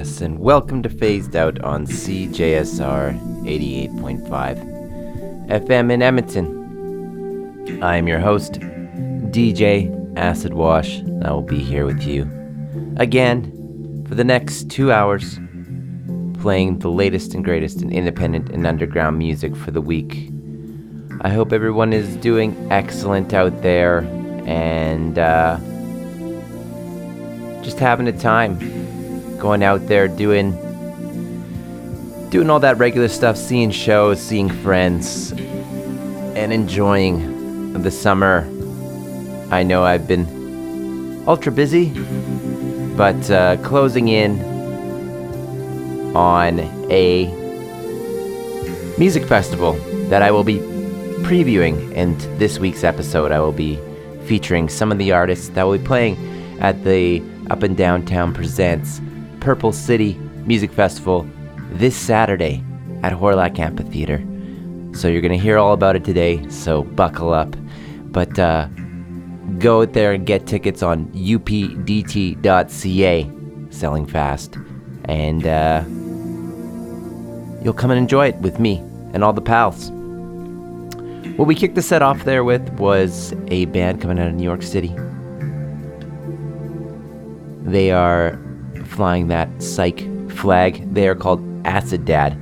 Yes, and welcome to Phased Out on CJSR 88.5 FM in Edmonton. I am your host, DJ Acid Wash, and I will be here with you again for the next two hours, playing the latest and greatest in independent and underground music for the week. I hope everyone is doing excellent out there and uh, just having a time going out there doing doing all that regular stuff, seeing shows, seeing friends, and enjoying the summer. I know I've been ultra busy, but uh, closing in on a music festival that I will be previewing in this week's episode. I will be featuring some of the artists that will be playing at the Up and Downtown Presents Purple City Music Festival this Saturday at Hawrelak Amphitheater. So you're going to hear all about it today, so buckle up. But uh, go out there and get tickets on updt.ca, selling fast. And uh, you'll come and enjoy it with me and all the pals. What we kicked the set off there with was a band coming out of New York City. They are flying that psych flag. They are called Acid Dad,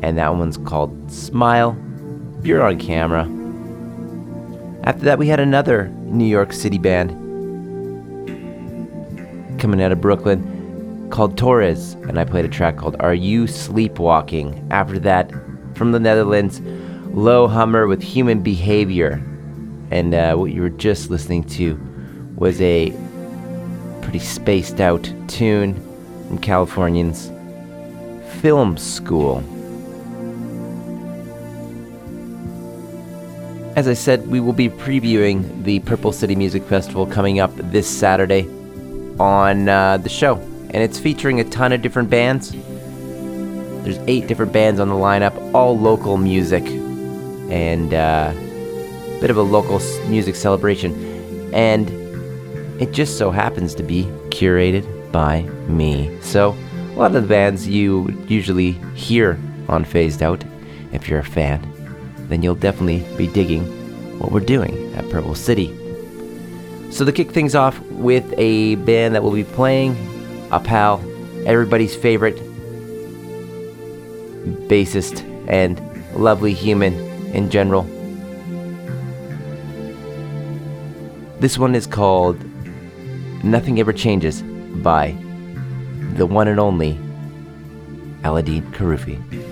and that one's called Smile. You're on camera. After that, we had another New York City band coming out of Brooklyn called Torres, and I played a track called Are You Sleepwalking? After that, from the Netherlands, Low Hummer with Human Behavior. And uh, what you were just listening to was a pretty spaced out tune from Californians Film School. As I said, we will be previewing the Purple City Music Festival coming up this Saturday on uh, the show. And it's featuring a ton of different bands. There's eight different bands on the lineup, all local music. And uh, a bit of a local music celebration. And it just so happens to be curated by me. So, a lot of the bands you usually hear on Phased Out, if you're a fan, then you'll definitely be digging what we're doing at Purple City. So, to kick things off with a band that will be playing, a pal, everybody's favorite bassist and lovely human in general. This one is called Nothing Ever Changes by the one and only Aladdin Karufi.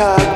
guitar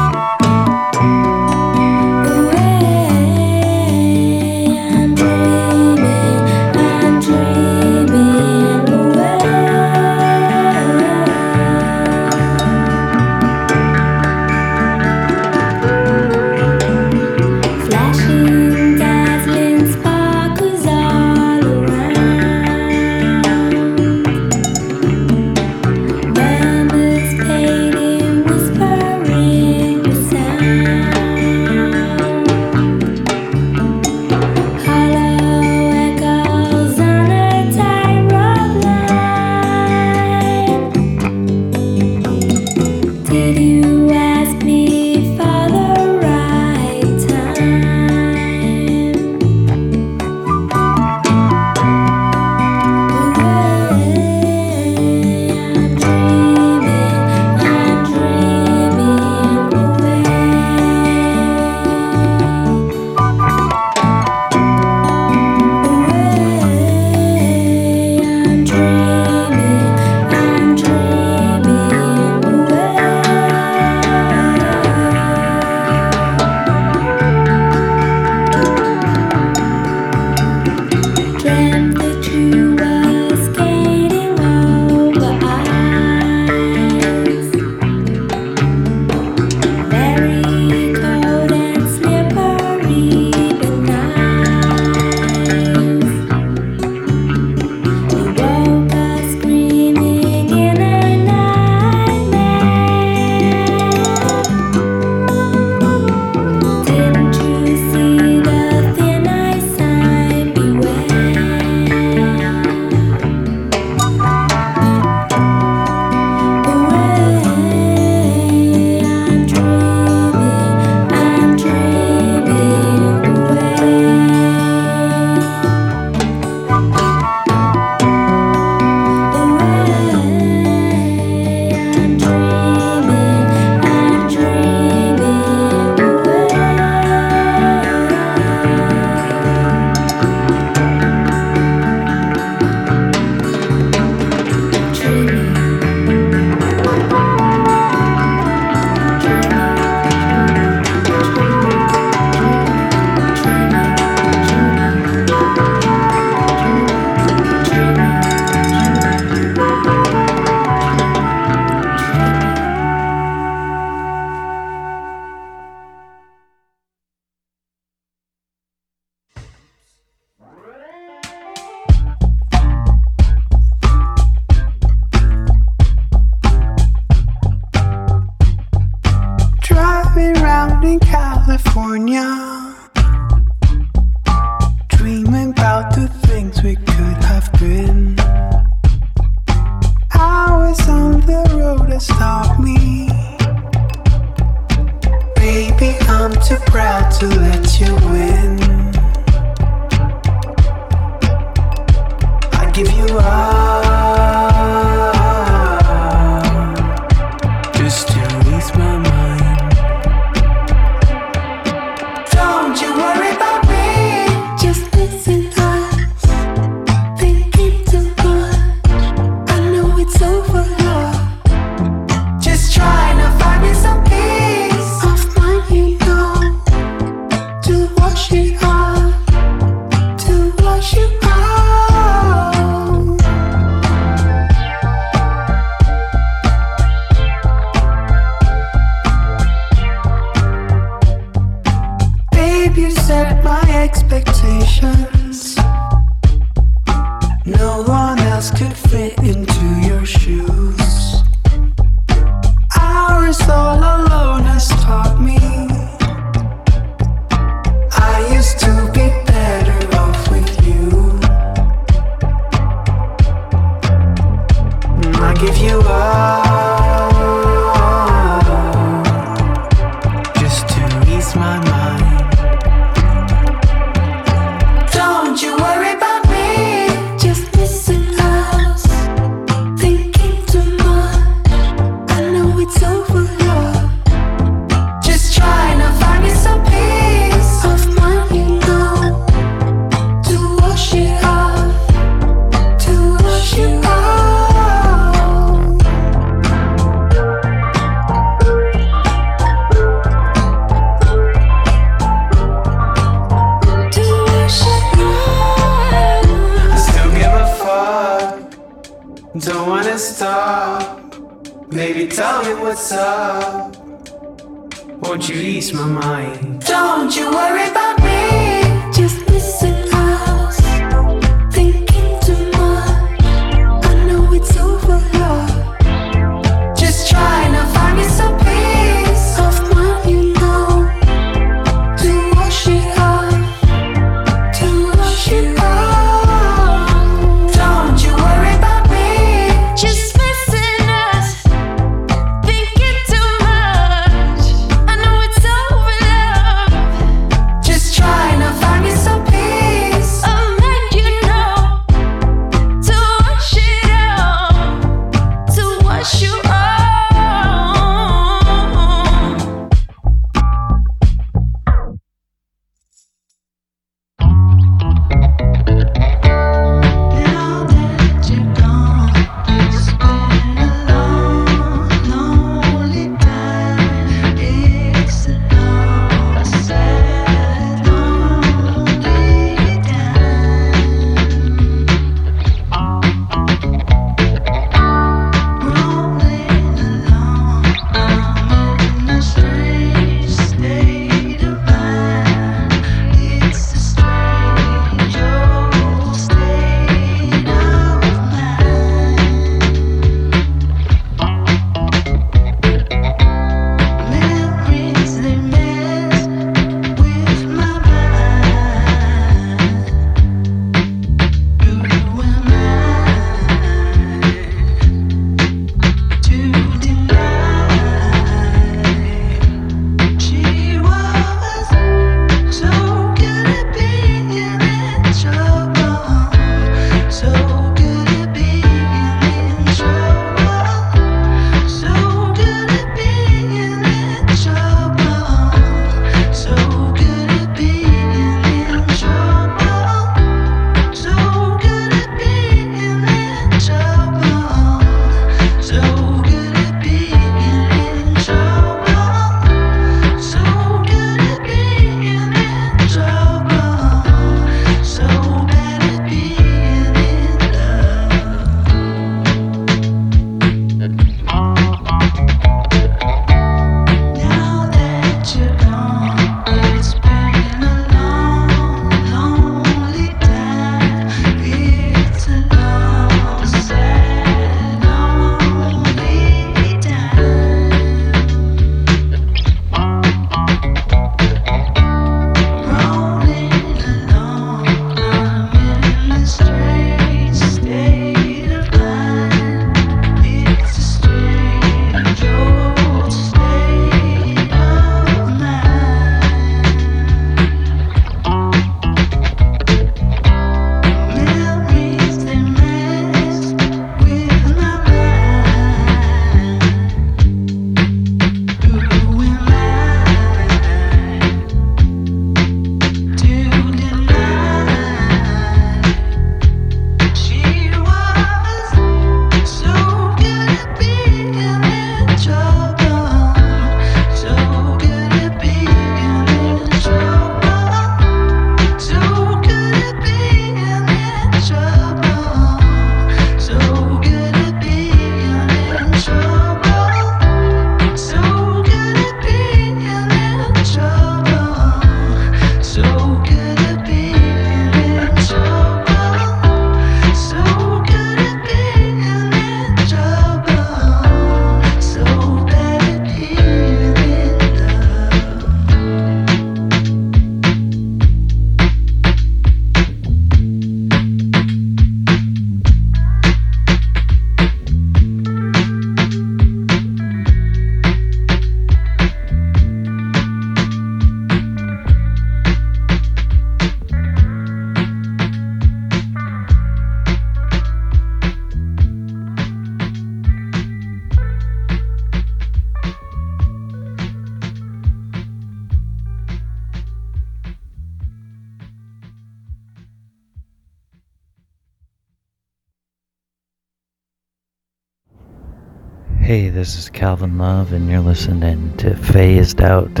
Hey, this is Calvin Love, and you're listening to Phased Out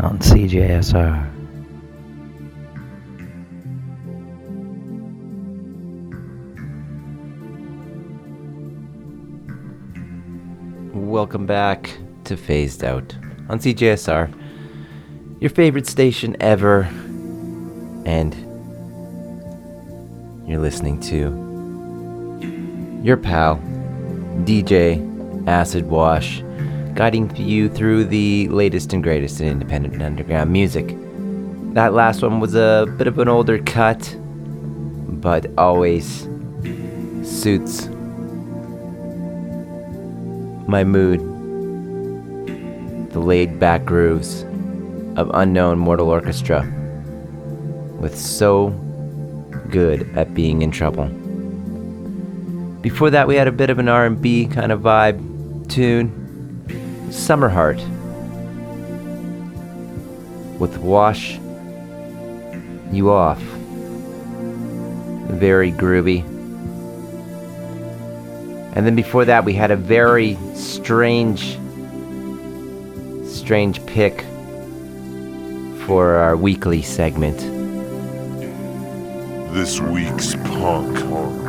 on CJSR. Welcome back to Phased Out on CJSR, your favorite station ever, and you're listening to your pal, DJ Acid Wash, guiding you through the latest and greatest in independent and underground music. That last one was a bit of an older cut, but always suits my mood. The laid back grooves of Unknown Mortal Orchestra, with so good at being in trouble. Before that, we had a bit of an R&B kind of vibe tune, Summer Heart, with Wash You Off. Very groovy. And then before that, we had a very strange, strange pick for our weekly segment. This week's punk.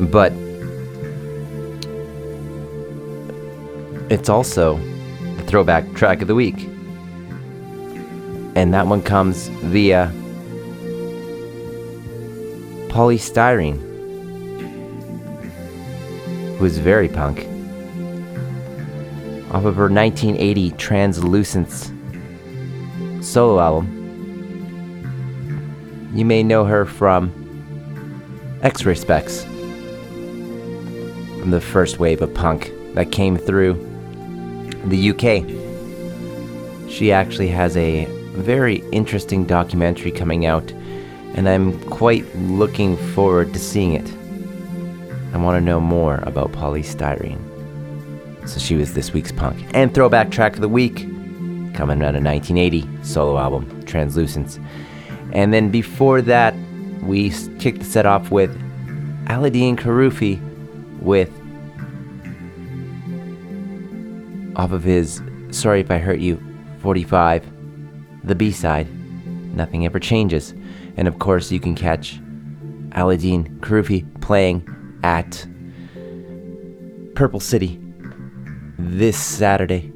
But it's also the throwback track of the week. And that one comes via Poly Styrene, who is very punk. Off of her 1980 Translucence solo album. You may know her from X-Ray Spex, the first wave of punk that came through the UK. She actually has a very interesting documentary coming out and I'm quite looking forward to seeing it. I want to know more about Poly Styrene. So she was this week's punk. And throwback track of the week, coming out of 1980, solo album, Translucence. And then before that, we kicked the set off with Aladean Kheroufi with off of his Sorry If I Hurt You 45, the B side, Nothing Ever Changes. And of course, you can catch Aladean Kheroufi playing at Purple City this Saturday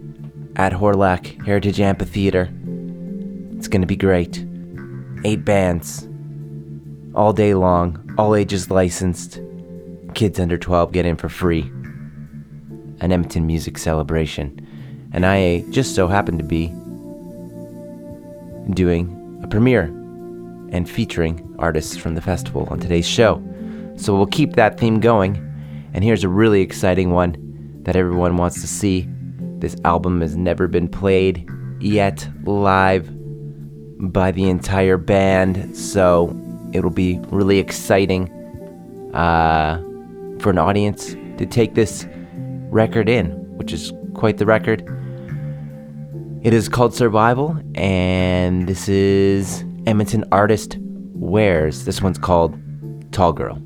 at Hawrelak Heritage Amphitheater. It's going to be great. Eight bands, all day long, all ages licensed. Kids under 12 get in for free. An Edmonton music celebration. And I just so happen to be doing a premiere and featuring artists from the festival on today's show. So we'll keep that theme going. And here's a really exciting one that everyone wants to see. This album has never been played yet live by the entire band, so it'll be really exciting uh, for an audience to take this record in, which is quite the record. It is called Survival, and this is Edmonton artist Wares. This one's called Tall Girl.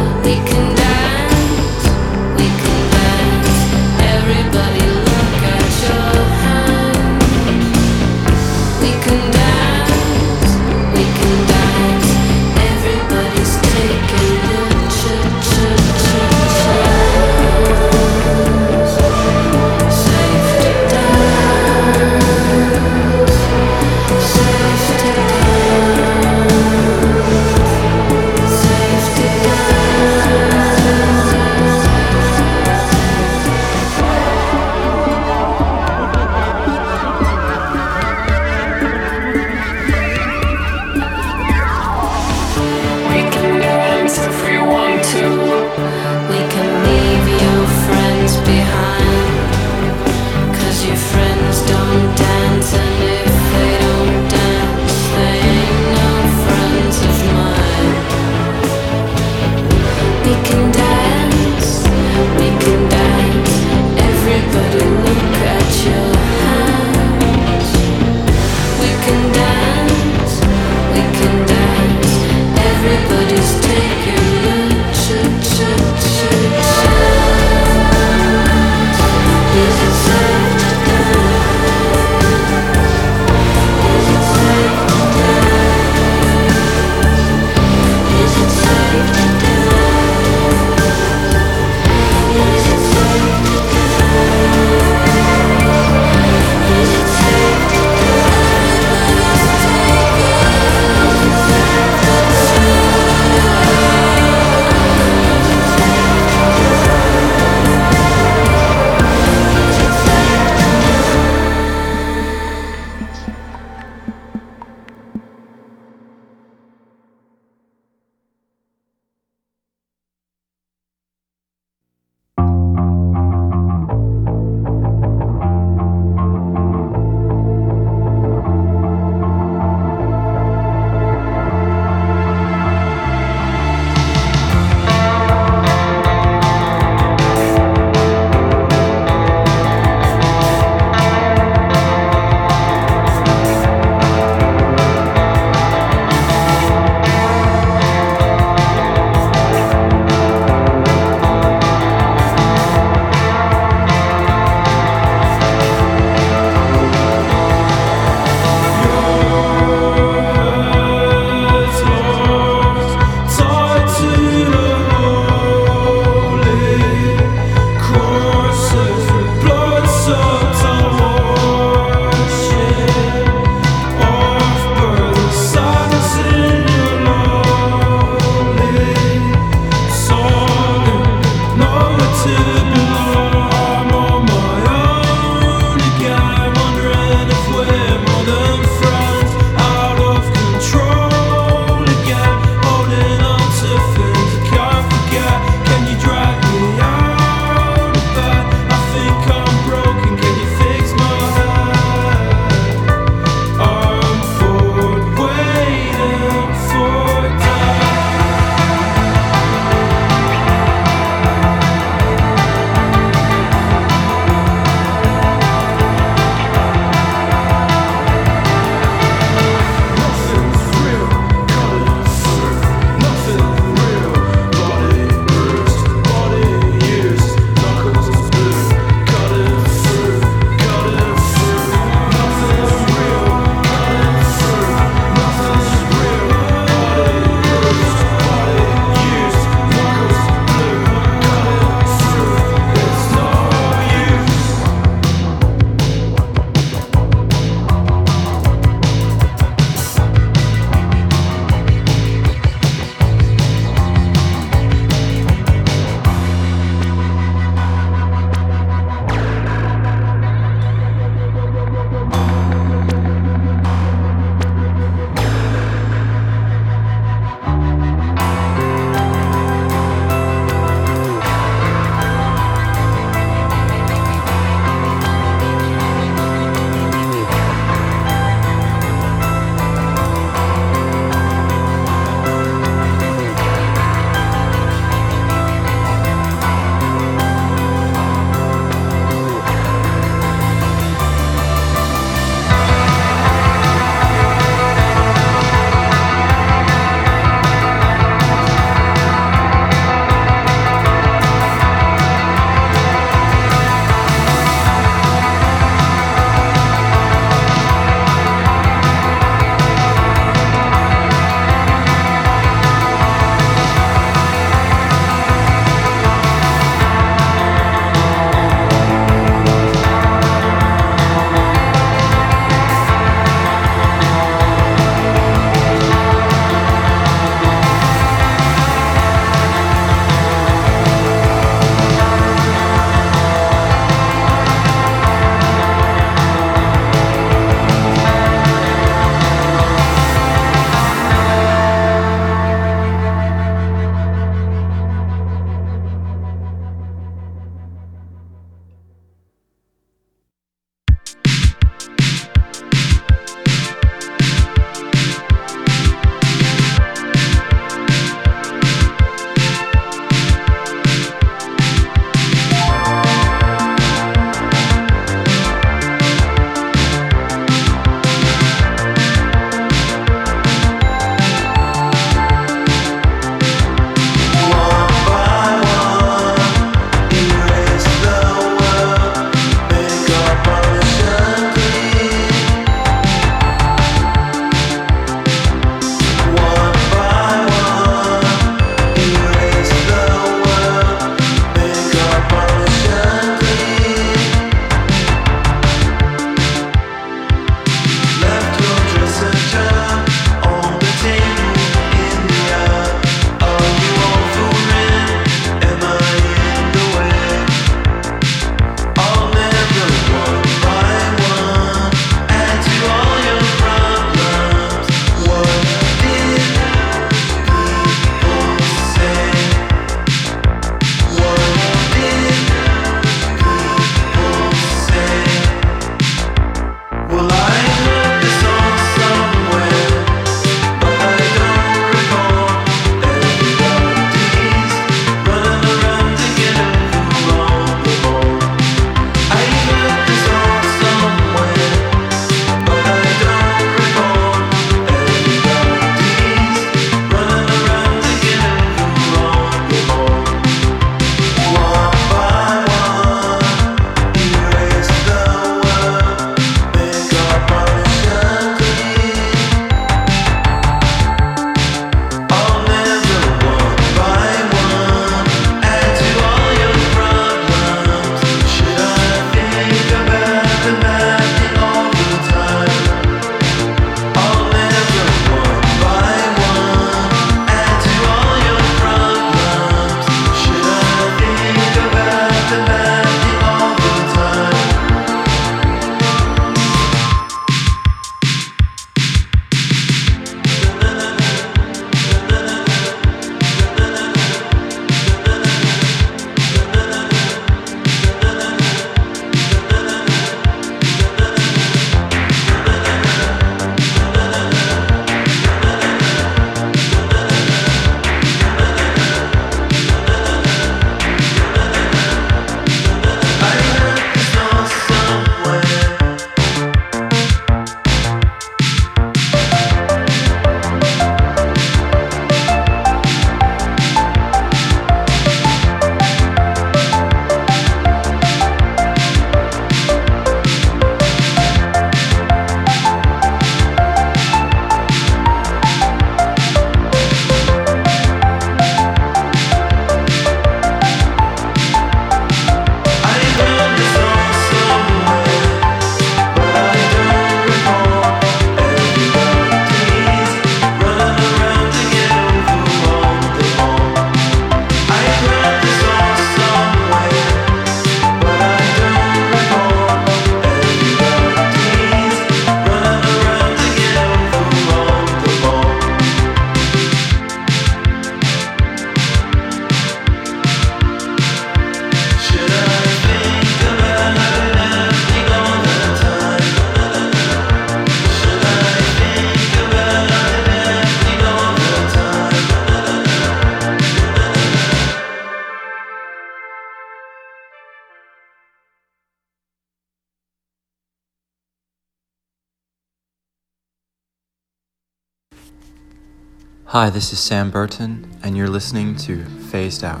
Hi, this is Sam Burton, and you're listening to Phased Out.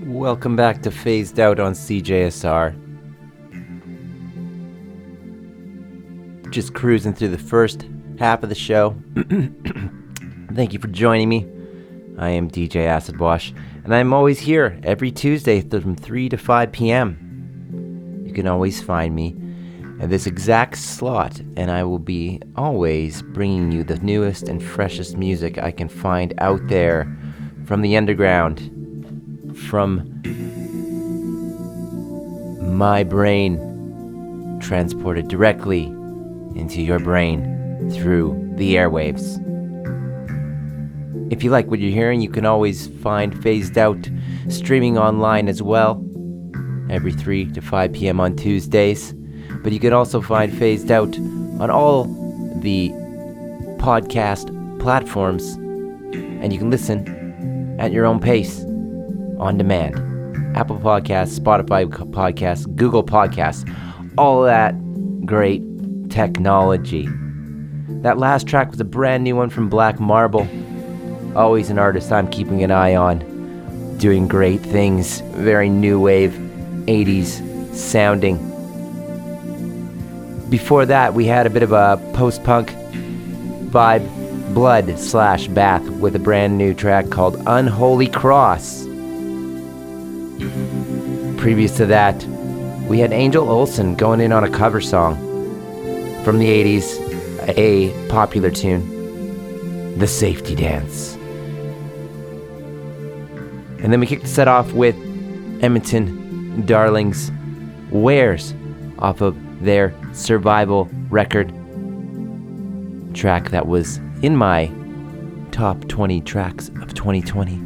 Welcome back to Phased Out on CJSR. Just cruising through the first half of the show. Thank you for joining me. I am DJ Acid Wash, and I'm always here every Tuesday from 3 to 5 p.m. You can always find me at this exact slot, and I will be always bringing you the newest and freshest music I can find out there from the underground, from my brain, transported directly into your brain through the airwaves. If you like what you're hearing, you can always find Phased Out streaming online as well, every 3 to 5 p.m. on Tuesdays. But you can also find Phased Out on all the podcast platforms, and you can listen at your own pace on demand. Apple Podcasts, Spotify Podcasts, Google Podcasts, all that great technology. That last track was a brand new one from Black Marble. Always an artist I'm keeping an eye on. Doing great things. Very new wave, 80s sounding. Before that, we had a bit of a post punk vibe, Blood slash Bath, with a brand new track called Unholy Cross. Previous to that, we had Angel Olsen going in on a cover song from the 80s, a popular tune, The Safety Dance. And then we kicked the set off with Edmonton Darlings Wares off of their survival record track that was in my top 20 tracks of 2020.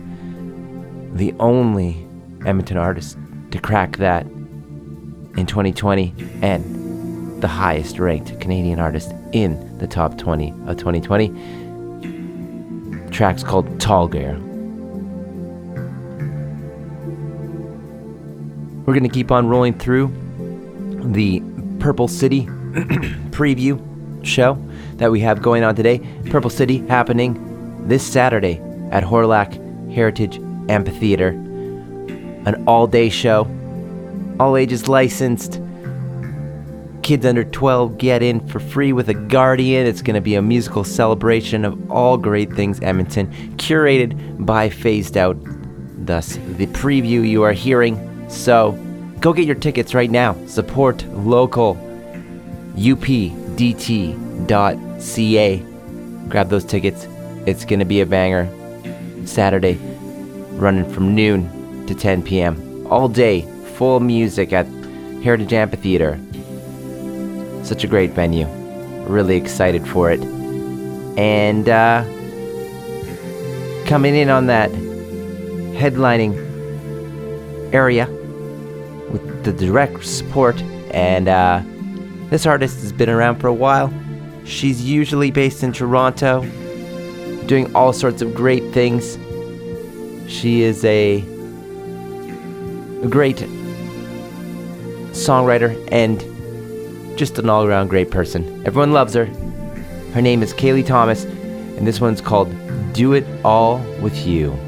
The only Edmonton artist to crack that in 2020 and the highest ranked Canadian artist in the top 20 of 2020. Track's called Tall Girl. We're going to keep on rolling through the Purple City preview show that we have going on today. Purple City happening this Saturday at Hawrelak Heritage Amphitheater. An all day show, all ages licensed. Kids under 12 get in for free with a guardian. It's going to be a musical celebration of all great things Edmonton, curated by Phased Out. Thus, the preview you are hearing. So, go get your tickets right now. Support local updt.ca. Grab those tickets. It's going to be a banger. Saturday, running from noon to 10 p.m. All day, full music at Heritage Amphitheater. Such a great venue. Really excited for it. And uh, coming in on that headlining area the direct support and uh, this artist has been around for a while. She's usually based in Toronto, doing all sorts of great things. She is a, a great songwriter and just an all around great person. Everyone loves her. Her name is Kaylee Thomas, and this one's called Do It All With You.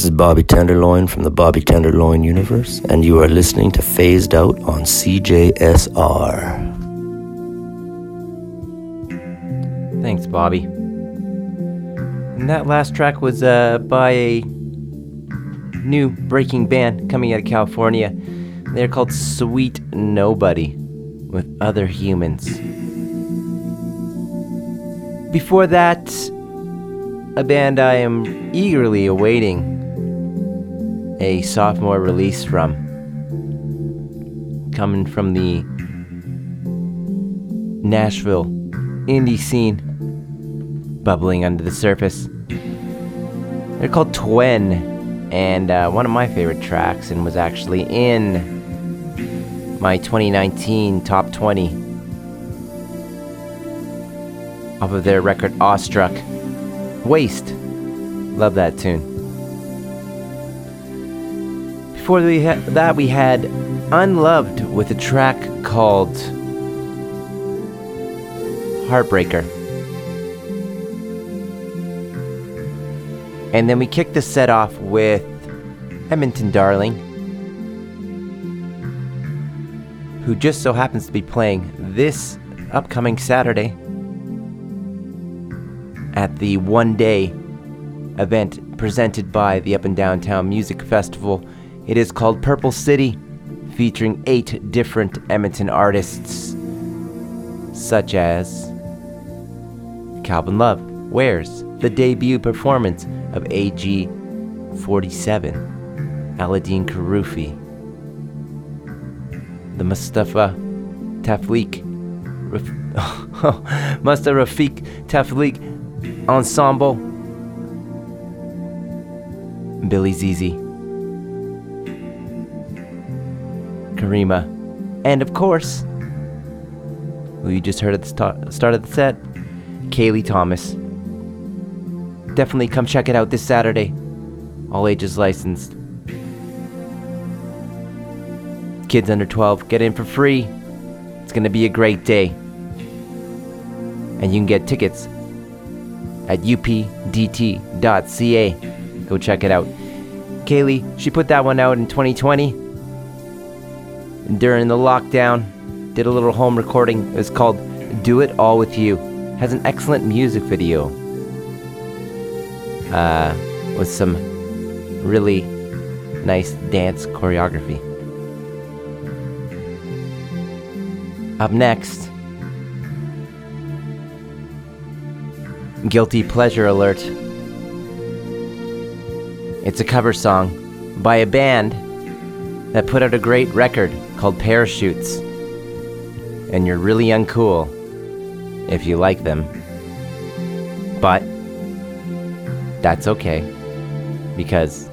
This is Bobby Tenderloin from the Bobby Tenderloin universe, and you are listening to Phased Out on CJSR. Thanks, Bobby. And that last track was uh, by a new breaking band coming out of California. They're called Sweet Nobody with Other Humans. Before that, a band I am eagerly awaiting a sophomore release from. Coming from the Nashville indie scene, bubbling under the surface. They're called Twen, and uh, one of my favorite tracks, and was actually in my 2019 top 20 off of their record Awestruck. Waste. Love that tune. Before we ha- that, we had Unloved with a track called Heartbreaker. And then we kicked the set off with Edmonton Darling, who just so happens to be playing this upcoming Saturday at the one day event presented by the Up and Downtown Music Festival. It is called Purple City, featuring eight different Edmonton artists, such as Calvin Love, Wares, the debut performance of AG 47, Aladean Kheroufi, the Mustafa Taflik, Raf- Mustafa Rafiq Taflik Ensemble, Billy Zizi, Karima, and of course, who you just heard at the sta- start of the set, Kaylee Thomas. Definitely come check it out this Saturday. All ages licensed. Kids under 12, get in for free. It's going to be a great day. And you can get tickets at updt.ca. Go check it out. Kaylee, she put that one out in 2020. During the lockdown, did a little home recording. It was called Do It All With You. Has an excellent music video. Uh, with some really nice dance choreography. Up next, Guilty Pleasure Alert. It's a cover song by a band that put out a great record called Parachutes. And you're really uncool if you like them. But that's okay because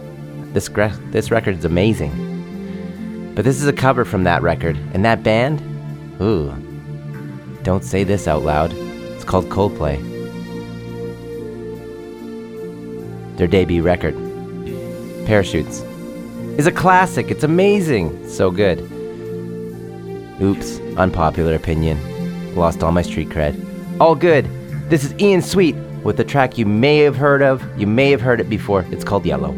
this gra- this record's amazing. But this is a cover from that record, and that band, ooh, don't say this out loud. It's called Coldplay. Their debut record, Parachutes, is a classic. It's amazing. So good. Oops, unpopular opinion. Lost all my street cred. All good. This is Ian Sweet with a track you may have heard of. You may have heard it before. It's called Yellow.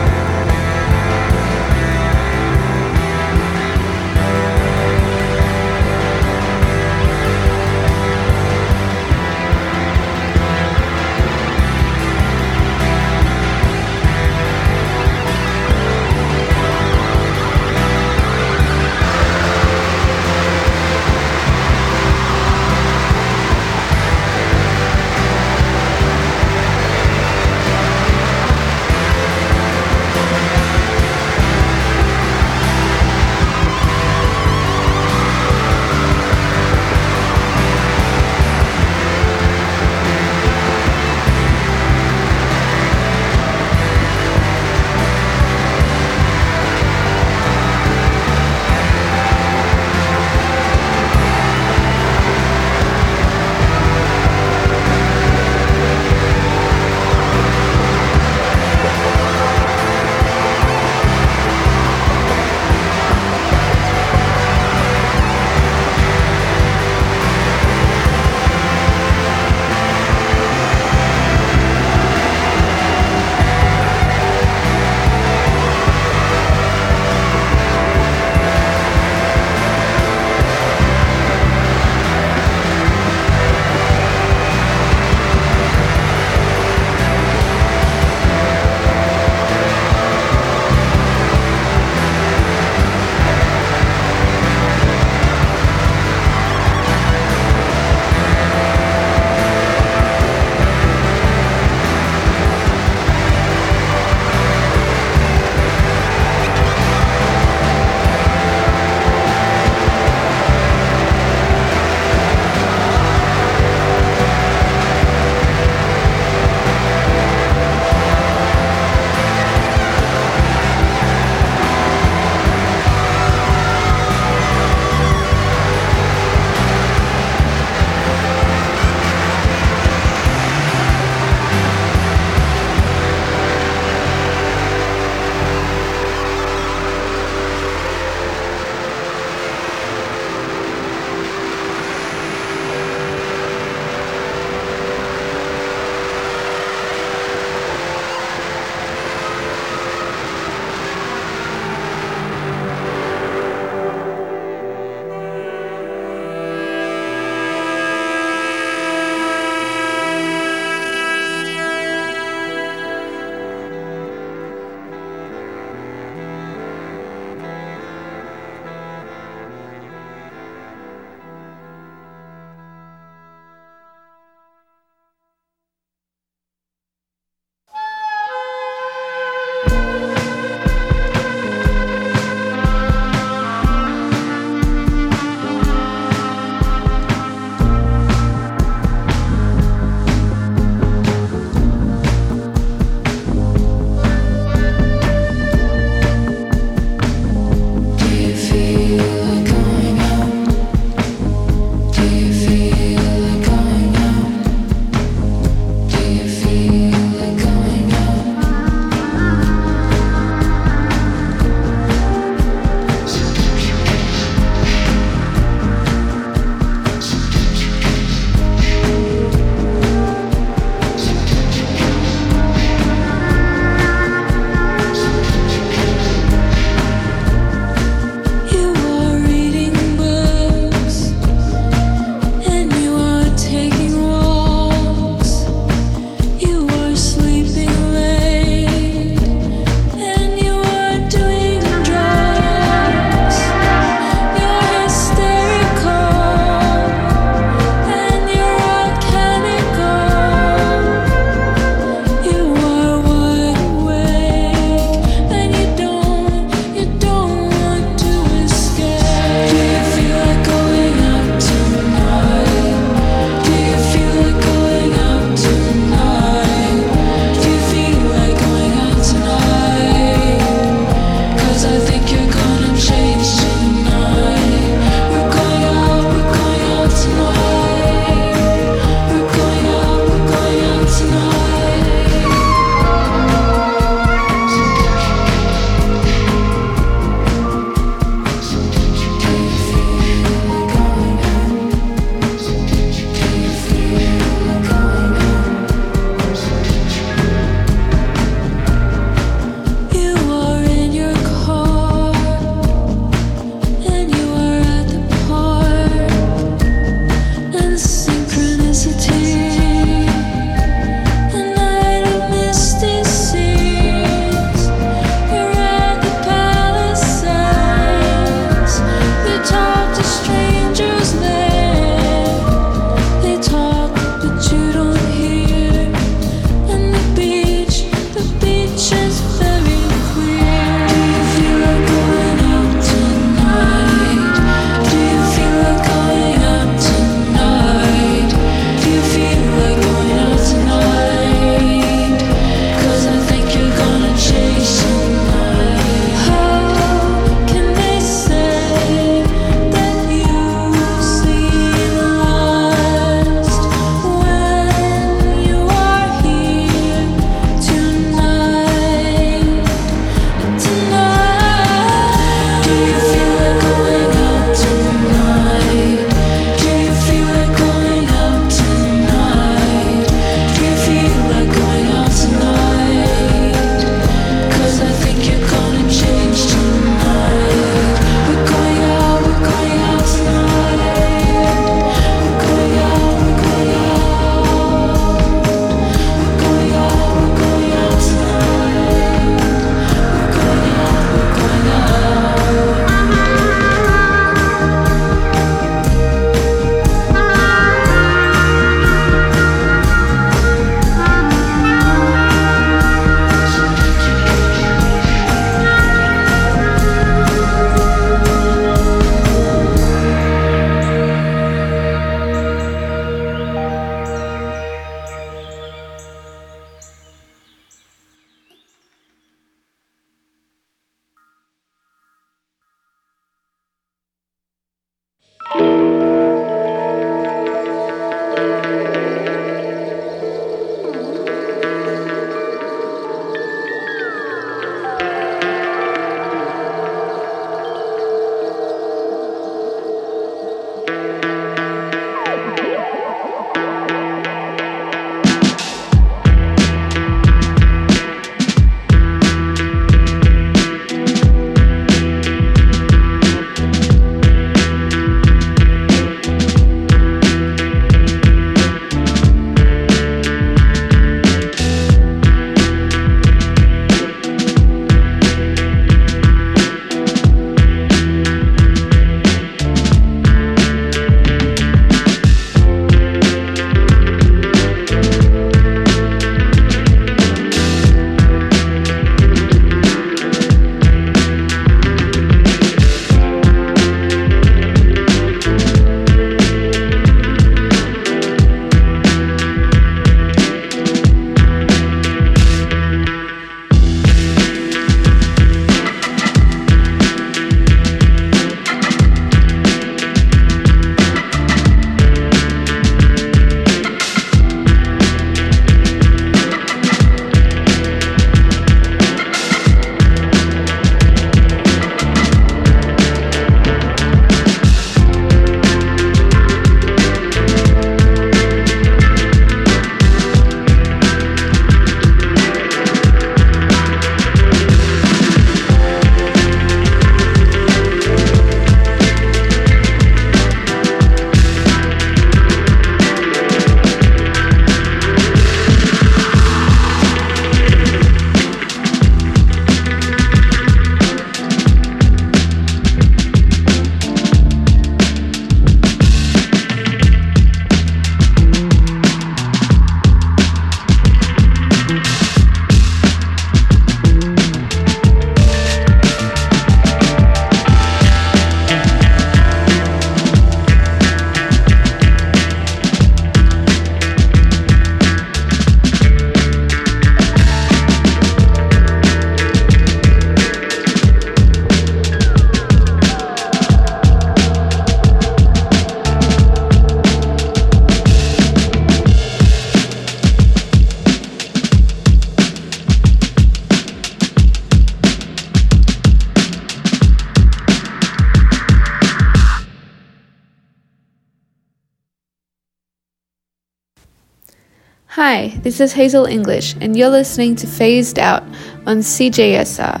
This is Hazel English, and you're listening to Phased Out on CJSR.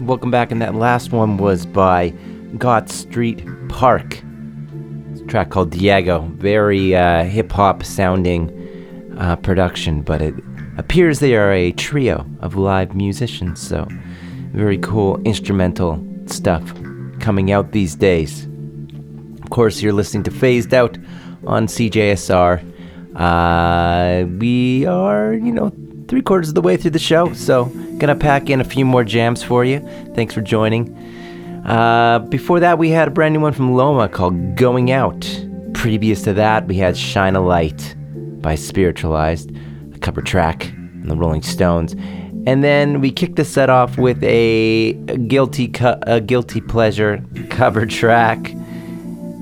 Welcome back, and that last one was by Got Street Park. It's a track called Diego. Very uh, hip hop sounding uh, production, but it appears they are a trio of live musicians, so very cool instrumental stuff coming out these days. Course, you're listening to Phased Out on CJSR. Uh, we are, you know, three quarters of the way through the show, so gonna pack in a few more jams for you. Thanks for joining. Uh, before that, we had a brand new one from Loma called Going Out. Previous to that, we had Shine a Light by Spiritualized, a cover track on the Rolling Stones. And then we kicked the set off with a guilty, a guilty pleasure cover track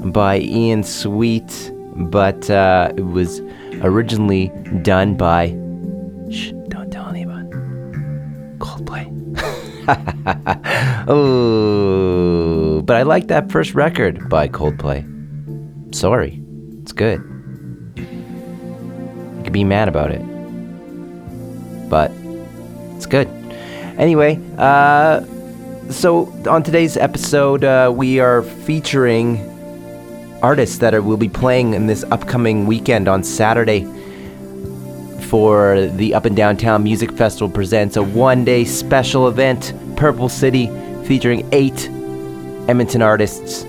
by Ian Sweet, but uh, it was originally done by. Shh, don't tell anyone. Coldplay. oh, but I like that first record by Coldplay. Sorry, it's good. You could be mad about it, but it's good. Anyway, uh, so on today's episode, uh, we are featuring artists that are, will be playing in this upcoming weekend on Saturday for the Up and Downtown Music Festival presents a one-day special event, Purple City, featuring eight Edmonton artists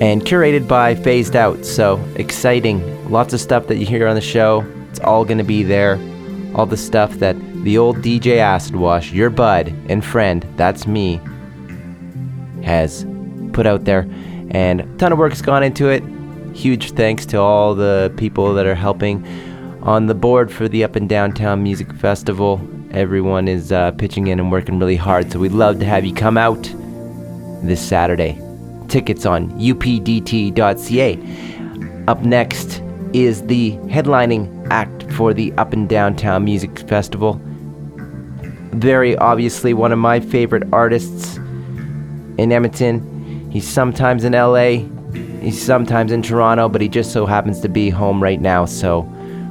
and curated by Phased Out. So exciting! Lots of stuff that you hear on the show. It's all going to be there all the stuff that the old DJ Acid Wash, your bud and friend, that's me, has put out there. And a ton of work's gone into it. Huge thanks to all the people that are helping on the board for the Up and Downtown Music Festival. Everyone is uh, pitching in and working really hard, so we'd love to have you come out this Saturday. Tickets on updt.ca. Up next is the headlining act for the Up and Downtown Music Festival. Very obviously, one of my favorite artists in Edmonton. He's sometimes in LA, he's sometimes in Toronto, but he just so happens to be home right now, so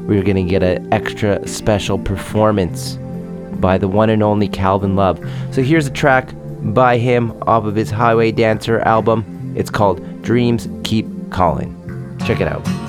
we're gonna get an extra special performance by the one and only Calvin Love. So here's a track by him off of his Highway Dancer album. It's called Dreams Keep Calling. Check it out.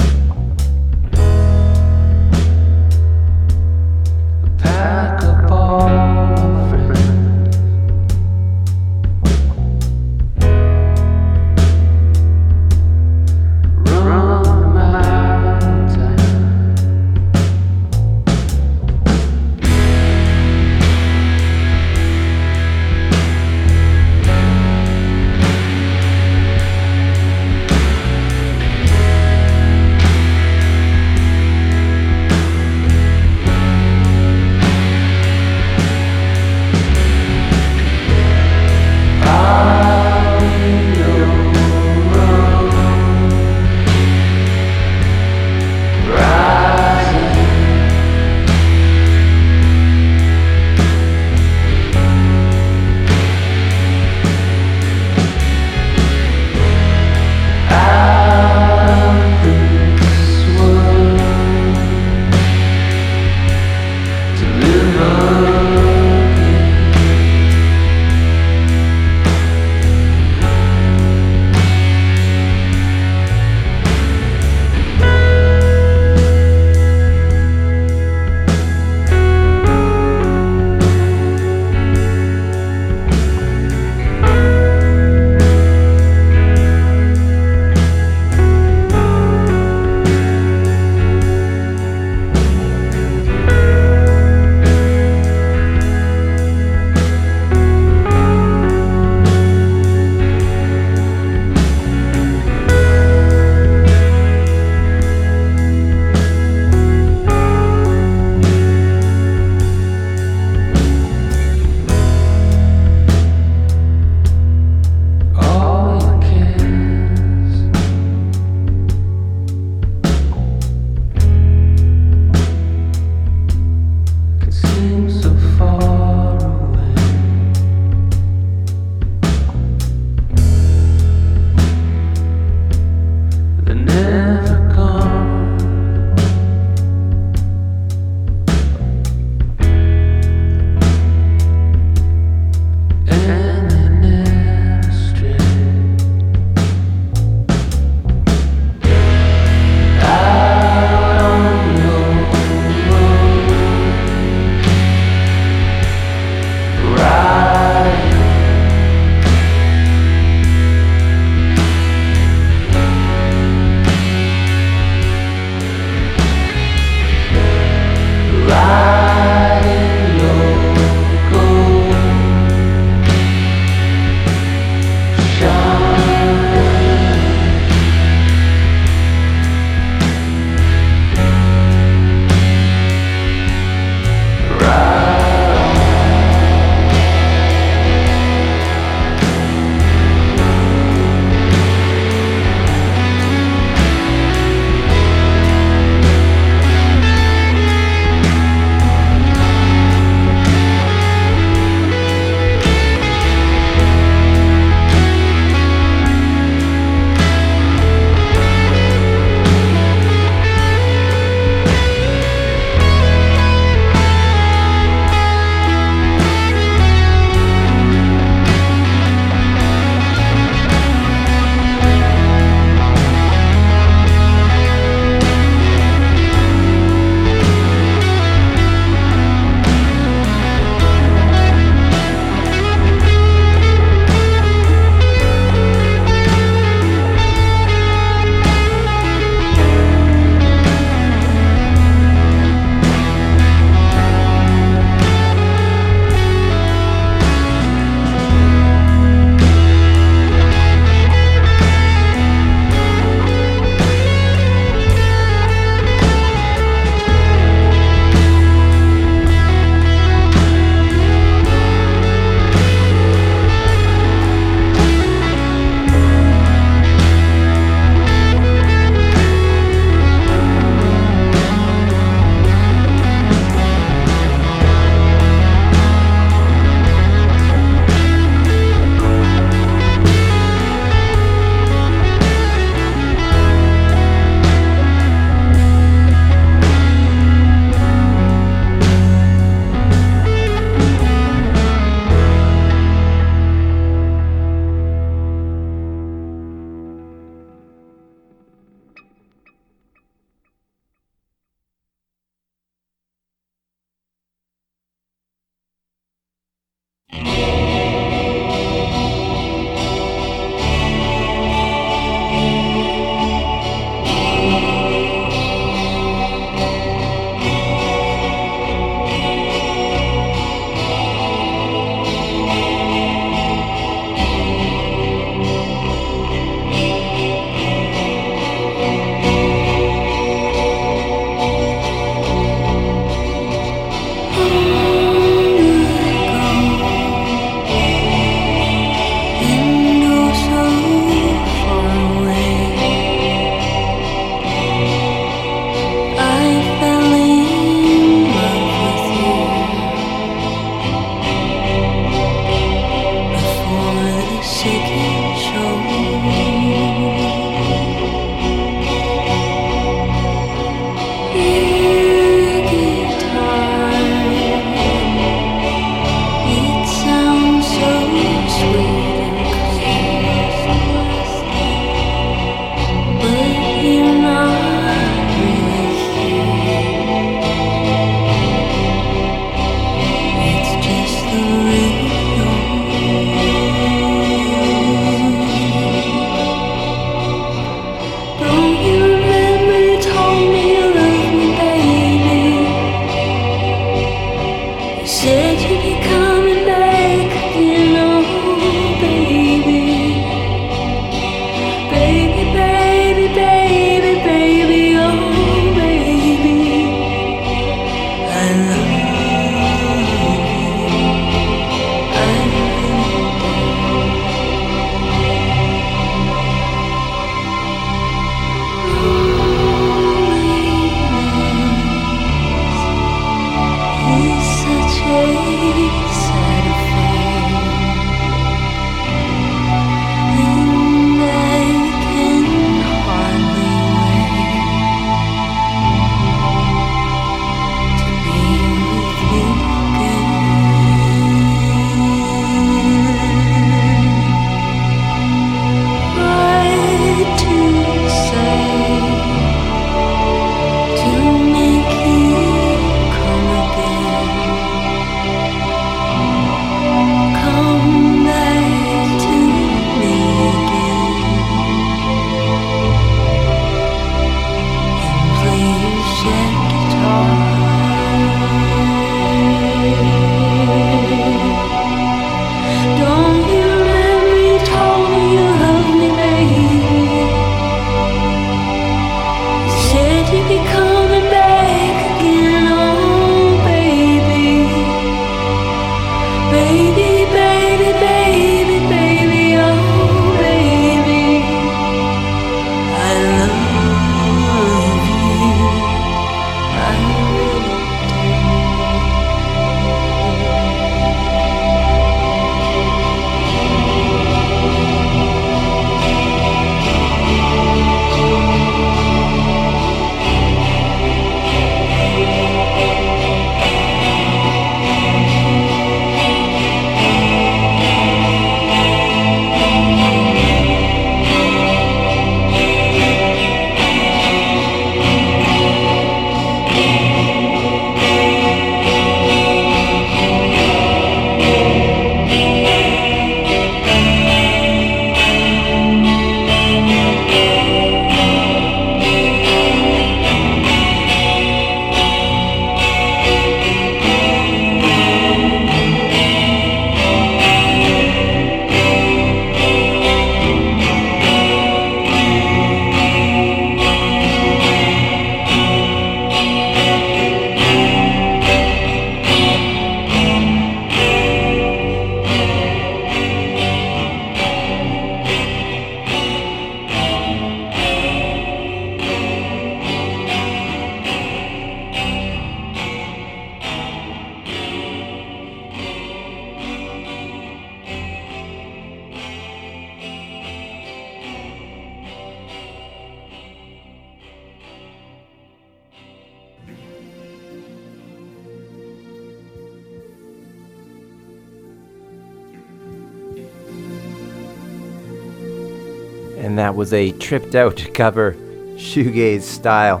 Was a tripped out cover, shoegaze style,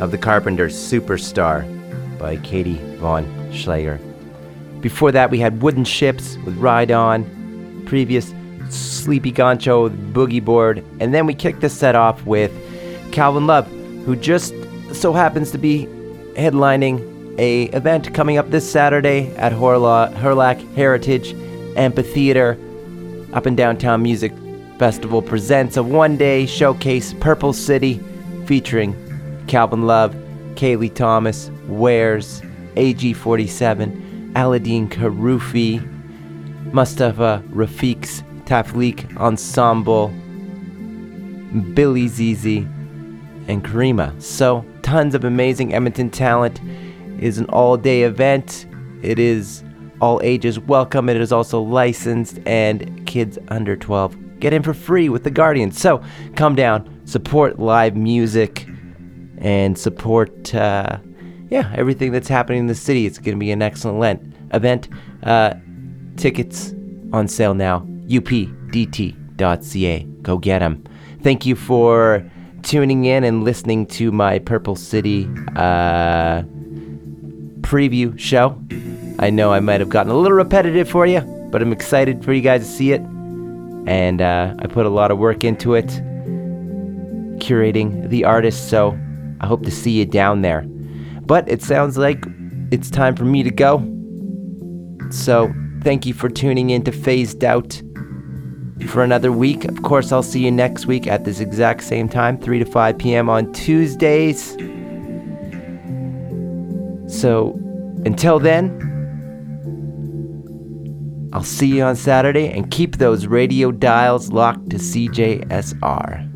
of the Carpenters' Superstar by Katie Von Schleicher. Before that, we had Wooden Shjips with Ride On, previous Sleepy Goncho with Boogie Board, and then we kicked the set off with Calvin Love, who just so happens to be headlining a event coming up this Saturday at Horla- Hawrelak Heritage Amphitheater up in downtown music Festival presents a one day showcase Purple City featuring Calvin Love, Kaylee Thomas, Wares, AG47, Aladean Kheroufi, Mustafa Rafiq's Tafleek Ensemble, Billy Zizi, and Karima. So, tons of amazing Edmonton talent. It is an all day event. It is all ages welcome. It is also licensed and kids under 12 get in for free with the Guardian. So come down, support live music, and support uh, yeah everything that's happening in the city. It's going to be an excellent event. Uh, tickets on sale now. updt.ca. Go get them. Thank you for tuning in and listening to my Purple City uh, preview show. I know I might have gotten a little repetitive for you, but I'm excited for you guys to see it and uh, I put a lot of work into it, curating the artist. So I hope to see you down there. But it sounds like it's time for me to go. So thank you for tuning in to Phased Out for another week. Of course, I'll see you next week at this exact same time, 3 to 5 p.m. on Tuesdays. So until then, I'll see you on Saturday and keep those radio dials locked to CJSR.